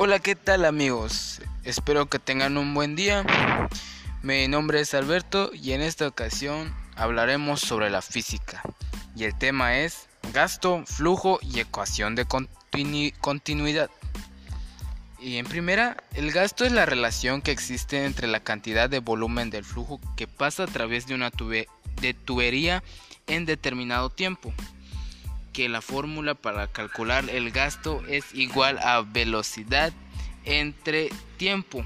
Hola, ¿qué tal amigos? Espero que tengan un buen día. Mi nombre es Alberto y en esta ocasión hablaremos sobre la física. Y el tema es gasto, flujo y ecuación de continuidad. Y en primera, el gasto es la relación que existe entre la cantidad de volumen del flujo que pasa a través de una tubería en determinado tiempo que la fórmula para calcular el gasto es igual a velocidad entre tiempo.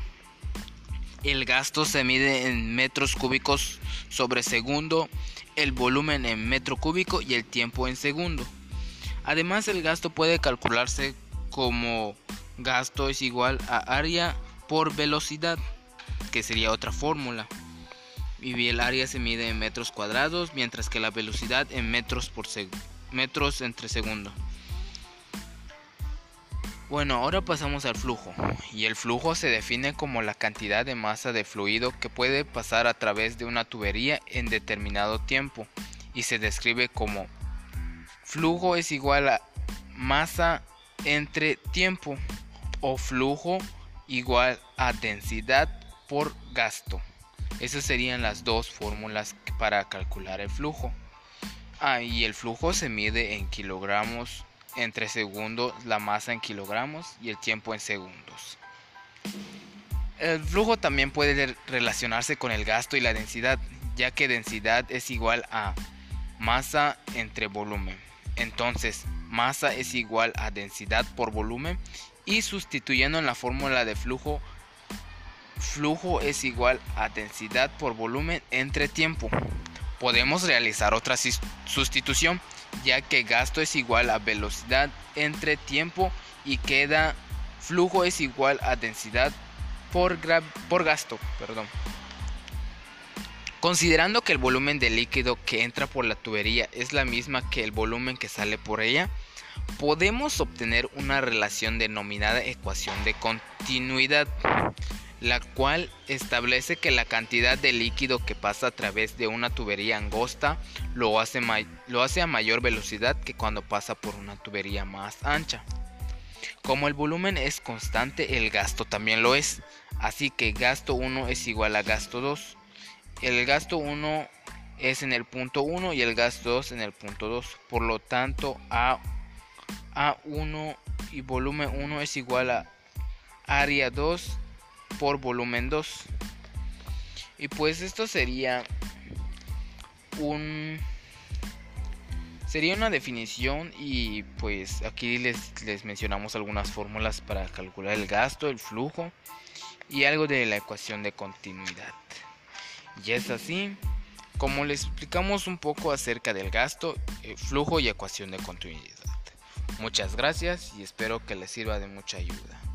El gasto se mide en metros cúbicos sobre segundo, el volumen en metro cúbico y el tiempo en segundo. Además el gasto puede calcularse como gasto es igual a área por velocidad, que sería otra fórmula. Y el área se mide en metros cuadrados, mientras que la velocidad en metros por segundo metros entre segundo. Bueno, ahora pasamos al flujo. Y el flujo se define como la cantidad de masa de fluido que puede pasar a través de una tubería en determinado tiempo. Y se describe como flujo es igual a masa entre tiempo o flujo igual a densidad por gasto. Esas serían las dos fórmulas para calcular el flujo. Ah, y el flujo se mide en kilogramos entre segundos, la masa en kilogramos y el tiempo en segundos. El flujo también puede relacionarse con el gasto y la densidad, ya que densidad es igual a masa entre volumen. Entonces, masa es igual a densidad por volumen y sustituyendo en la fórmula de flujo, flujo es igual a densidad por volumen entre tiempo podemos realizar otra sustitución, ya que gasto es igual a velocidad entre tiempo y queda flujo es igual a densidad por, gasto. Perdón. Considerando que el volumen de líquido que entra por la tubería es la misma que el volumen que sale por ella, podemos obtener una relación denominada ecuación de continuidad la cual establece que la cantidad de líquido que pasa a través de una tubería angosta lo hace, lo hace a mayor velocidad que cuando pasa por una tubería más ancha. Como el volumen es constante, el gasto también lo es, así que gasto 1 es igual a gasto 2. El gasto 1 es en el punto 1 y el gasto 2 en el punto 2. Por lo tanto, A, A1 y volumen 1 es igual a área 2 por volumen 2. Y pues esto sería un sería una definición y pues aquí les, les mencionamos algunas fórmulas para calcular el gasto, el flujo y algo de la ecuación de continuidad. Y es así como les explicamos un poco acerca del gasto, el flujo y ecuación de continuidad. Muchas gracias y espero que les sirva de mucha ayuda.